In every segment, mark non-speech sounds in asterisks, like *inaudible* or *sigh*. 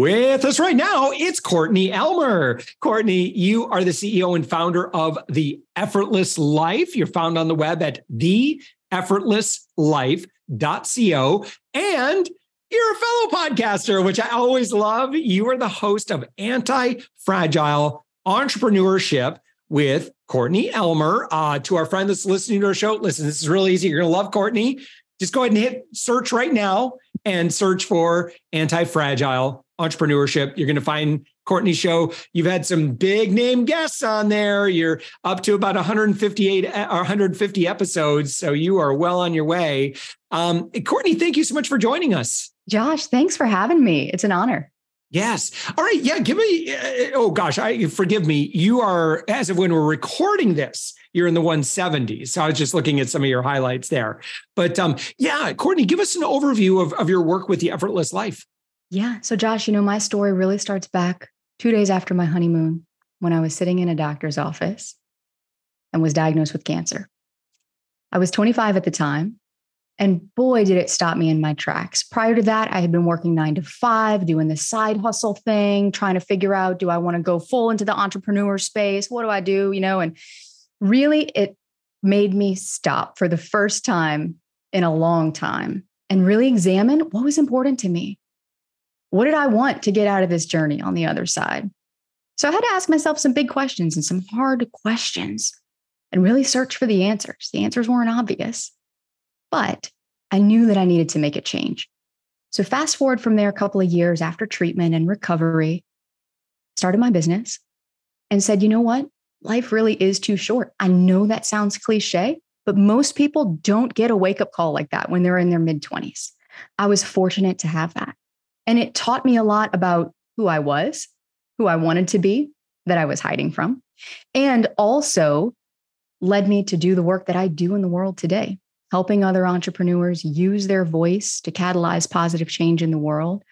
With us right now, it's Courtney Elmer. Courtney, you are the CEO and founder of The Effortless Life. You're found on the web at theeffortlesslife.co. And you're a fellow podcaster, which I always love. You are the host of Anti Fragile Entrepreneurship with Courtney Elmer. Uh, to our friend that's listening to our show, listen, this is really easy. You're going to love Courtney. Just go ahead and hit search right now and search for Anti Fragile entrepreneurship. You're going to find Courtney's show. You've had some big name guests on there. You're up to about 158 or 150 episodes. So you are well on your way. Um, Courtney, thank you so much for joining us. Josh, thanks for having me. It's an honor. Yes. All right. Yeah. Give me. Uh, oh gosh. I forgive me. You are as of when we're recording this. You're in the 170s. So I was just looking at some of your highlights there. But um, yeah, Courtney, give us an overview of, of your work with the Effortless Life. Yeah. So, Josh, you know, my story really starts back two days after my honeymoon when I was sitting in a doctor's office and was diagnosed with cancer. I was 25 at the time. And boy, did it stop me in my tracks. Prior to that, I had been working nine to five, doing the side hustle thing, trying to figure out do I want to go full into the entrepreneur space? What do I do? You know, and really it made me stop for the first time in a long time and really examine what was important to me. What did I want to get out of this journey on the other side? So I had to ask myself some big questions and some hard questions and really search for the answers. The answers weren't obvious, but I knew that I needed to make a change. So fast forward from there a couple of years after treatment and recovery, started my business and said, you know what? Life really is too short. I know that sounds cliche, but most people don't get a wake up call like that when they're in their mid 20s. I was fortunate to have that. And it taught me a lot about who I was, who I wanted to be, that I was hiding from, and also led me to do the work that I do in the world today, helping other entrepreneurs use their voice to catalyze positive change in the world,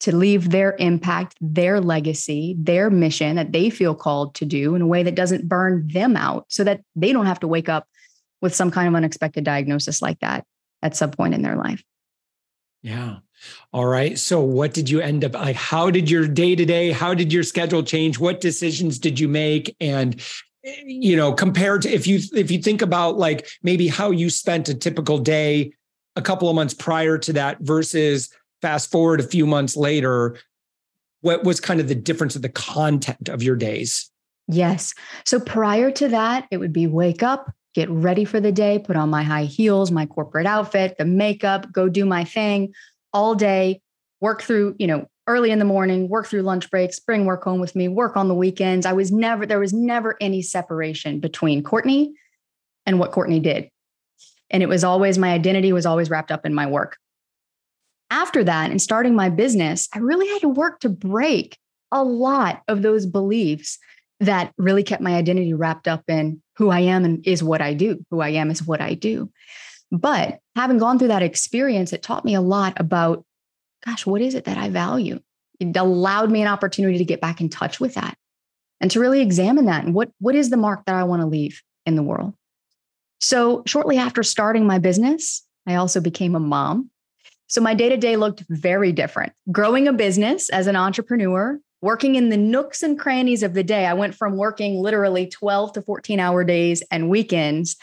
to leave their impact, their legacy, their mission that they feel called to do in a way that doesn't burn them out so that they don't have to wake up with some kind of unexpected diagnosis like that at some point in their life. Yeah. All right. So what did you end up like? How did your day to day, how did your schedule change? What decisions did you make? And you know, compared to if you if you think about like maybe how you spent a typical day a couple of months prior to that versus fast forward a few months later, what was kind of the difference of the content of your days? Yes. So prior to that, it would be wake up, get ready for the day, put on my high heels, my corporate outfit, the makeup, go do my thing all day, work through, you know, early in the morning, work through lunch breaks, bring work home with me, work on the weekends. I was never, there was never any separation between Courtney and what Courtney did. And it was always, my identity was always wrapped up in my work. After that, and starting my business, I really had to work to break a lot of those beliefs that really kept my identity wrapped up in who I am and is what I do. Who I am is what I do. But having gone through that experience, it taught me a lot about, gosh, what is it that I value? It allowed me an opportunity to get back in touch with that and to really examine that and what, what is the mark that I want to leave in the world. So, shortly after starting my business, I also became a mom. So, my day to day looked very different. Growing a business as an entrepreneur, working in the nooks and crannies of the day. I went from working literally 12 to 14 hour days and weekends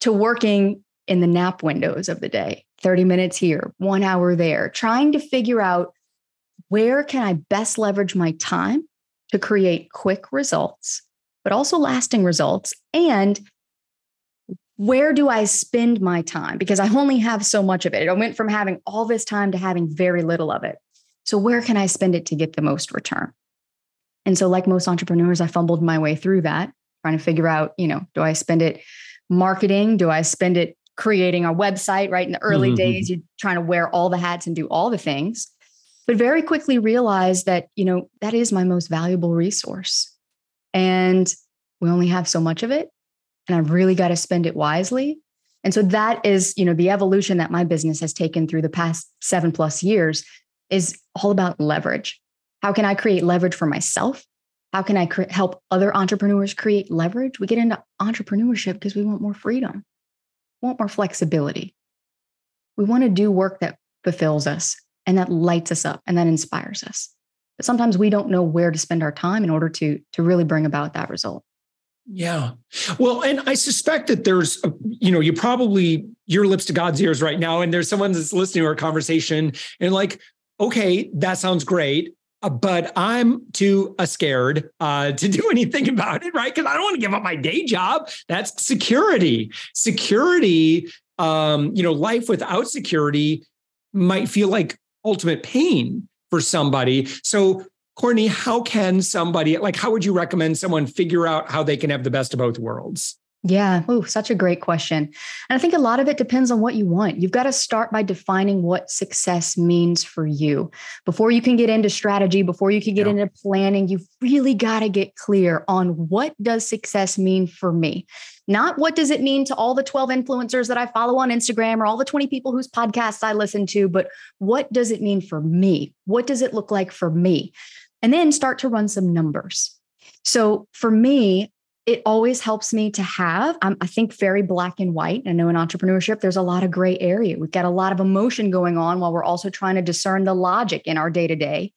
to working in the nap windows of the day 30 minutes here, one hour there, trying to figure out where can I best leverage my time to create quick results but also lasting results. And where do I spend my time? Because I only have so much of it. I went from having all this time to having very little of it. So, where can I spend it to get the most return? And so, like most entrepreneurs, I fumbled my way through that, trying to figure out, you know, do I spend it marketing? Do I spend it creating a website? Right in the early mm-hmm. days, you're trying to wear all the hats and do all the things, but very quickly realized that, you know, that is my most valuable resource. And we only have so much of it and I've really got to spend it wisely. And so that is, you know, the evolution that my business has taken through the past 7 plus years is all about leverage. How can I create leverage for myself? How can I cre- help other entrepreneurs create leverage? We get into entrepreneurship because we want more freedom, want more flexibility. We want to do work that fulfills us and that lights us up and that inspires us. But sometimes we don't know where to spend our time in order to, to really bring about that result. Yeah. Well, and I suspect that there's, you know, you probably, your lips to God's ears right now, and there's someone that's listening to our conversation and like, okay, that sounds great. But I'm too uh, scared uh, to do *laughs* anything about it, right? Because I don't want to give up my day job. That's security. Security, um, you know, life without security might feel like ultimate pain for somebody. So Courtney, how can somebody, like, how would you recommend someone figure out how they can have the best of both worlds? Yeah. Oh, such a great question. And I think a lot of it depends on what you want. You've got to start by defining what success means for you. Before you can get into strategy, before you can get yeah. into planning, you've really got to get clear on what does success mean for me? Not what does it mean to all the 12 influencers that I follow on Instagram or all the 20 people whose podcasts I listen to, but what does it mean for me? What does it look like for me? and then start to run some numbers. So for me, it always helps me to have, I'm, I think, very black and white. I know in entrepreneurship, there's a lot of gray area. We've got a lot of emotion going on while we're also trying to discern the logic in our day to day.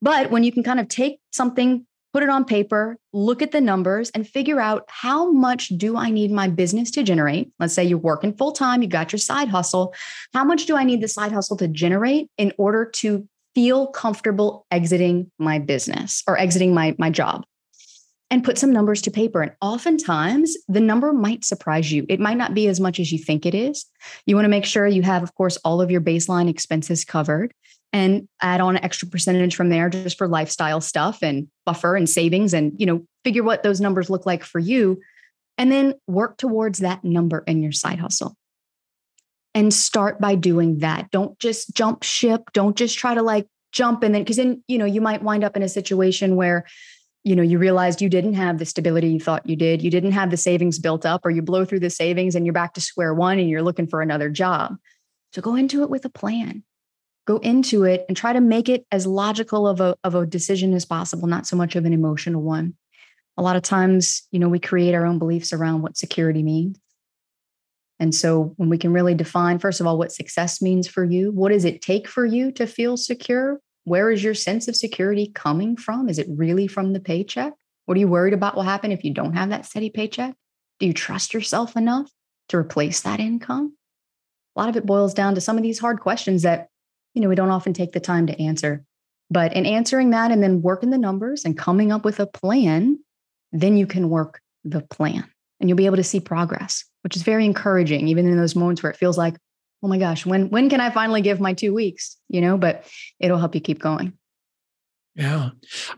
But when you can kind of take something, put it on paper, look at the numbers, and figure out how much do I need my business to generate? Let's say you're working full time, you got your side hustle. How much do I need the side hustle to generate in order to feel comfortable exiting my business or exiting my, my job and put some numbers to paper. And oftentimes the number might surprise you. It might not be as much as you think it is. You want to make sure you have, of course, all of your baseline expenses covered and add on an extra percentage from there just for lifestyle stuff and buffer and savings and, you know, figure what those numbers look like for you. And then work towards that number in your side hustle and start by doing that. Don't just jump ship. Don't just try to like jump and then, because then, you know, you might wind up in a situation where, you know, you realized you didn't have the stability you thought you did. You didn't have the savings built up, or you blow through the savings and you're back to square one and you're looking for another job. So go into it with a plan. Go into it and try to make it as logical of a, of a decision as possible, not so much of an emotional one. A lot of times, you know, we create our own beliefs around what security means. And so when we can really define, first of all, what success means for you, what does it take for you to feel secure? Where is your sense of security coming from? Is it really from the paycheck? What are you worried about will happen if you don't have that steady paycheck? Do you trust yourself enough to replace that income? A lot of it boils down to some of these hard questions that, you know, we don't often take the time to answer. But in answering that and then working the numbers and coming up with a plan, then you can work the plan and you'll be able to see progress which is very encouraging, even in those moments where it feels like, oh my gosh, when when can I finally give my two weeks? You know, but it'll help you keep going. Yeah.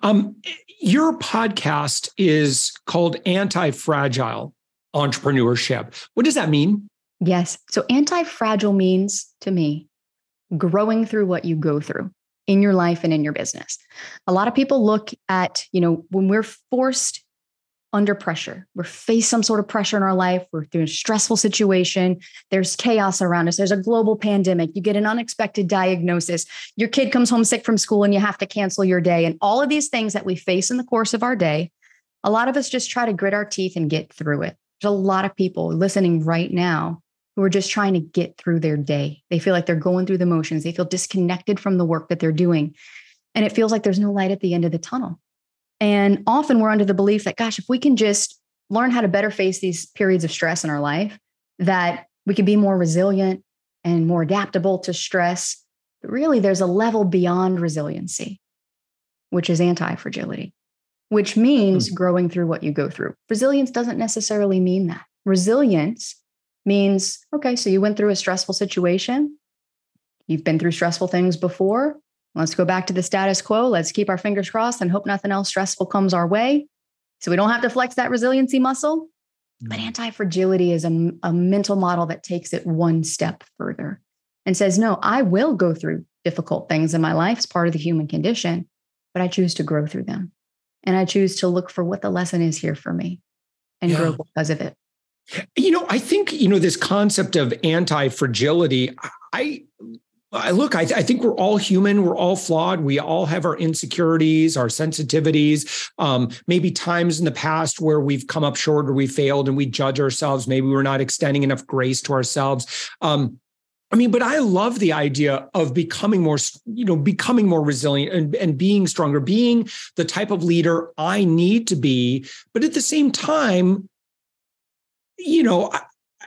Um, your podcast is called Anti Fragile Entrepreneurship. What does that mean? Yes. So, anti fragile means to me growing through what you go through in your life and in your business. A lot of people look at, you know, when we're forced under pressure. We're faced some sort of pressure in our life. We're through a stressful situation. There's chaos around us. There's a global pandemic. You get an unexpected diagnosis. Your kid comes home sick from school and you have to cancel your day. And all of these things that we face in the course of our day, a lot of us just try to grit our teeth and get through it. There's a lot of people listening right now who are just trying to get through their day. They feel like they're going through the motions. They feel disconnected from the work that they're doing. And it feels like there's no light at the end of the tunnel. And often we're under the belief that, gosh, if we can just learn how to better face these periods of stress in our life, that we can be more resilient and more adaptable to stress. But really, there's a level beyond resiliency, which is anti fragility. which means mm-hmm. growing through what you go through. Resilience doesn't necessarily mean that. Resilience means, okay, so you went through a stressful situation. You've been through stressful things before. Let's go back to the status quo. Let's keep our fingers crossed and hope nothing else stressful comes our way. So we don't have to flex that resiliency muscle. But mm. anti fragility is a, a mental model that takes it one step further and says, no, I will go through difficult things in my life as part of the human condition, but I choose to grow through them. And I choose to look for what the lesson is here for me and yeah. grow because of it. You know, I think, you know, this concept of anti fragility, I look, I, th- I, think we're all human. We're all flawed. We all have our insecurities, our sensitivities. Um, maybe times in the past where we've come up short or we failed and we judge ourselves. Maybe we're not extending enough grace to ourselves. Um, I mean, but I love the idea of becoming more, you know, becoming more resilient and, and being stronger, being the type of leader I need to be. But at the same time, you know,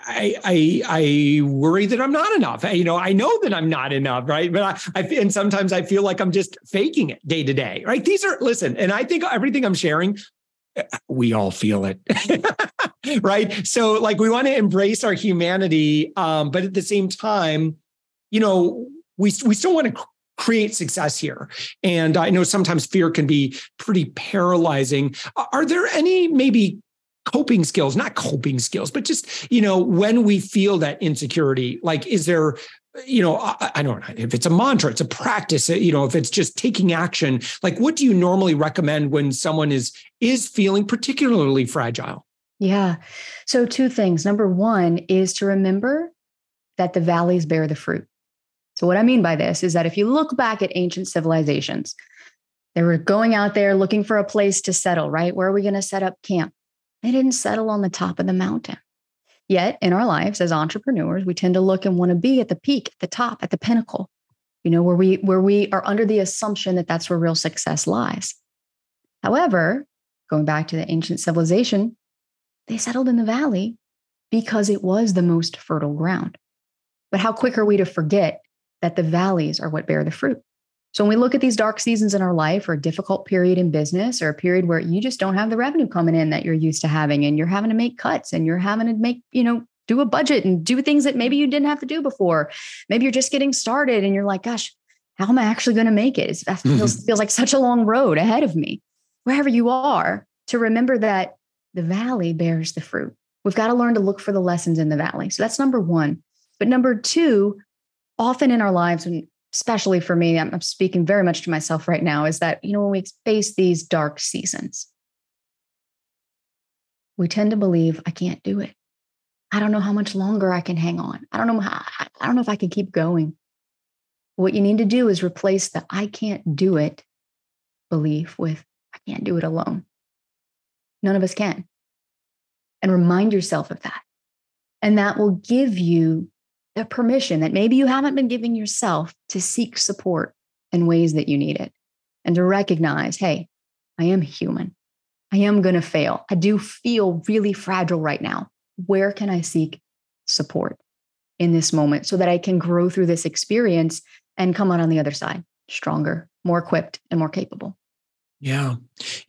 I, I I worry that I'm not enough. You know, I know that I'm not enough, right? But I, I and sometimes I feel like I'm just faking it day to day, right? These are listen, and I think everything I'm sharing, we all feel it, *laughs* right? So like we want to embrace our humanity, um, but at the same time, you know, we we still want to create success here. And I know sometimes fear can be pretty paralyzing. Are there any maybe coping skills, not coping skills, but just, you know, when we feel that insecurity, like, is there, you know, I, I, don't know if it's a mantra, it's a practice, you know, if it's just taking action, like what do you normally recommend when someone is, is feeling particularly fragile? Yeah. So two things. Number one is to remember that the valleys bear the fruit. So what I mean by this is that if you look back at ancient civilizations, they were going out there looking for a place to settle, right? Where are we going to set up camp? They didn't settle on the top of the mountain. Yet in our lives as entrepreneurs, we tend to look and want to be at the peak, at the top, at the pinnacle, you know, where we where we are under the assumption that that's where real success lies. However, going back to the ancient civilization, they settled in the valley because it was the most fertile ground. But how quick are we to forget that the valleys are what bear the fruit? So when we look at these dark seasons in our life or a difficult period in business or a period where you just don't have the revenue coming in that you're used to having and you're having to make cuts and you're having to make, you know, do a budget and do things that maybe you didn't have to do before. Maybe you're just getting started and you're like, gosh, how am I actually going to make it? It feels, mm-hmm. feels like such a long road ahead of me. Wherever you are, to remember that the valley bears the fruit. We've got to learn to look for the lessons in the valley. So that's number one. But number two, often in our lives, when especially for me, I'm, speaking very much to myself right now, is that, you know, when we face these dark seasons, we tend to believe, I can't do it. I don't know how much longer I can hang on. I don't know how, I don't know if I can keep going. What you need to do is replace the I can't do it belief with I can't do it alone. None of us can. And remind yourself of that. And that will give you the permission that maybe you haven't been giving yourself to seek support in ways that you need it and to recognize, hey, I am human. I am going to fail. I do feel really fragile right now. Where can I seek support in this moment so that I can grow through this experience and come out on the other side stronger, more equipped, and more capable? Yeah.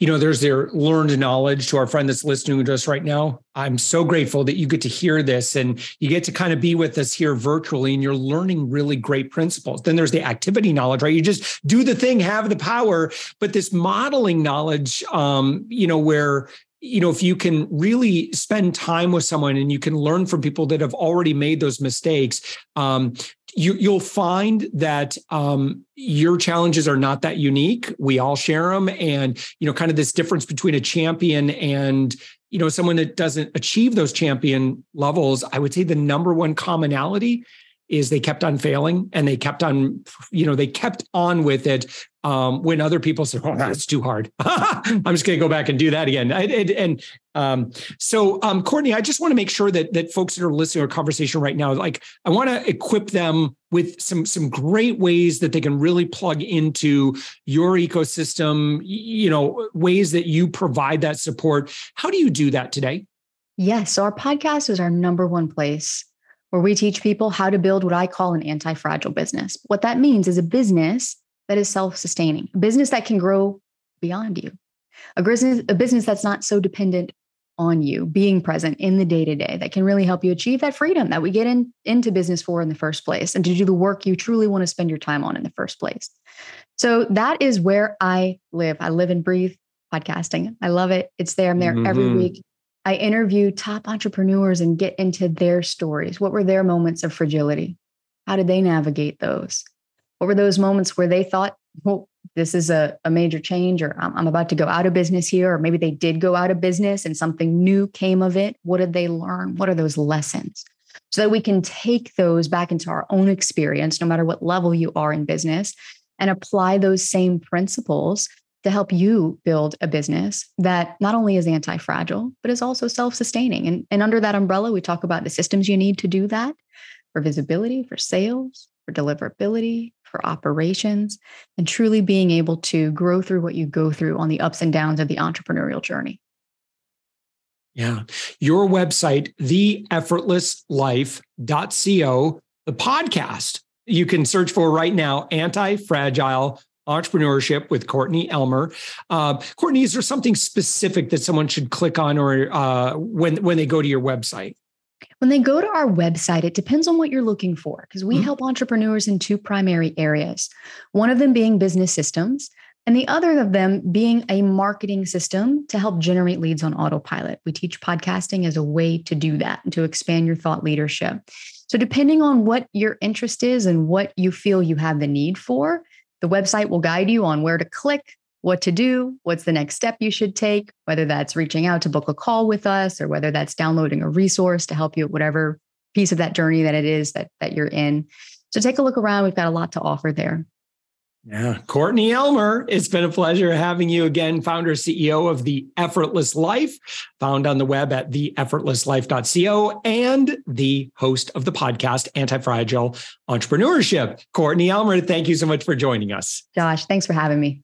You know, there's their learned knowledge to our friend that's listening to us right now. I'm so grateful that you get to hear this and you get to kind of be with us here virtually and you're learning really great principles. Then there's the activity knowledge, right? You just do the thing, have the power. But this modeling knowledge, um, you know, where you know if you can really spend time with someone and you can learn from people that have already made those mistakes um, you, you'll find that um, your challenges are not that unique. We all share them, and you know, kind of this difference between a champion and you know someone that doesn't achieve those champion levels. I would say the number one commonality is they kept on failing and they kept on, you know, they kept on with it um, when other people said, "Oh, that's too hard." *laughs* I'm just going to go back and do that again. And, and um, so, um, Courtney, I just want to make sure that that folks that are listening to our conversation right now, like, I want to equip them with some some great ways that they can really plug into your ecosystem. You know, ways that you provide that support. How do you do that today? Yes, so our podcast is our number one place where we teach people how to build what I call an anti fragile business. What that means is a business that is self sustaining, a business that can grow beyond you. a business, a business that's not so dependent on you being present in the day to day that can really help you achieve that freedom that we get in, into business for in the first place and to do the work you truly want to spend your time on in the first place. So that is where I live. I live and breathe podcasting. I love it. It's there. I'm there mm-hmm. every week. I interview top entrepreneurs and get into their stories. What were their moments of fragility? How did they navigate those? What were those moments where they thought, well, this is a, a major change, or I'm, I'm about to go out of business here, or maybe they did go out of business and something new came of it? What did they learn? What are those lessons? So that we can take those back into our own experience, no matter what level you are in business, and apply those same principles to help you build a business that not only is anti fragile, but is also self sustaining. And, and under that umbrella, we talk about the systems you need to do that for visibility, for sales, for deliverability, for operations, and truly being able to grow through what you go through on the ups and downs of the entrepreneurial journey. Yeah. Your website, theeffortlesslife.co, the podcast you can search for right now, Anti Fragile entrepreneurship with Courtney Elmer. Uh, Courtney, is there something specific that someone should click on or uh, when when they go to your website? When they go to our website, it depends on what you're looking for because we mm-hmm. help entrepreneurs in two primary areas. One of them being business systems, and the other of them being a marketing system to help generate leads on autopilot. We teach podcasting as a way to do that and to expand your thought leadership. So, depending on what your interest is and what you feel you have the need for, the website will guide you on where to click, what to do, what's the next step you should take, whether that's reaching out to book a call with us or whether that's downloading a resource to help you at whatever piece of that journey that it is that, that you're in. So take a look around. We've got a lot to offer there. Yeah. Courtney Elmer, it's been a pleasure having you again, founder CEO of The Effortless Life, found on the web at theeffortlesslife.co, and the host of the podcast, Anti Fragile Entrepreneurship. Courtney Elmer, thank you so much for joining us. Josh, thanks for having me.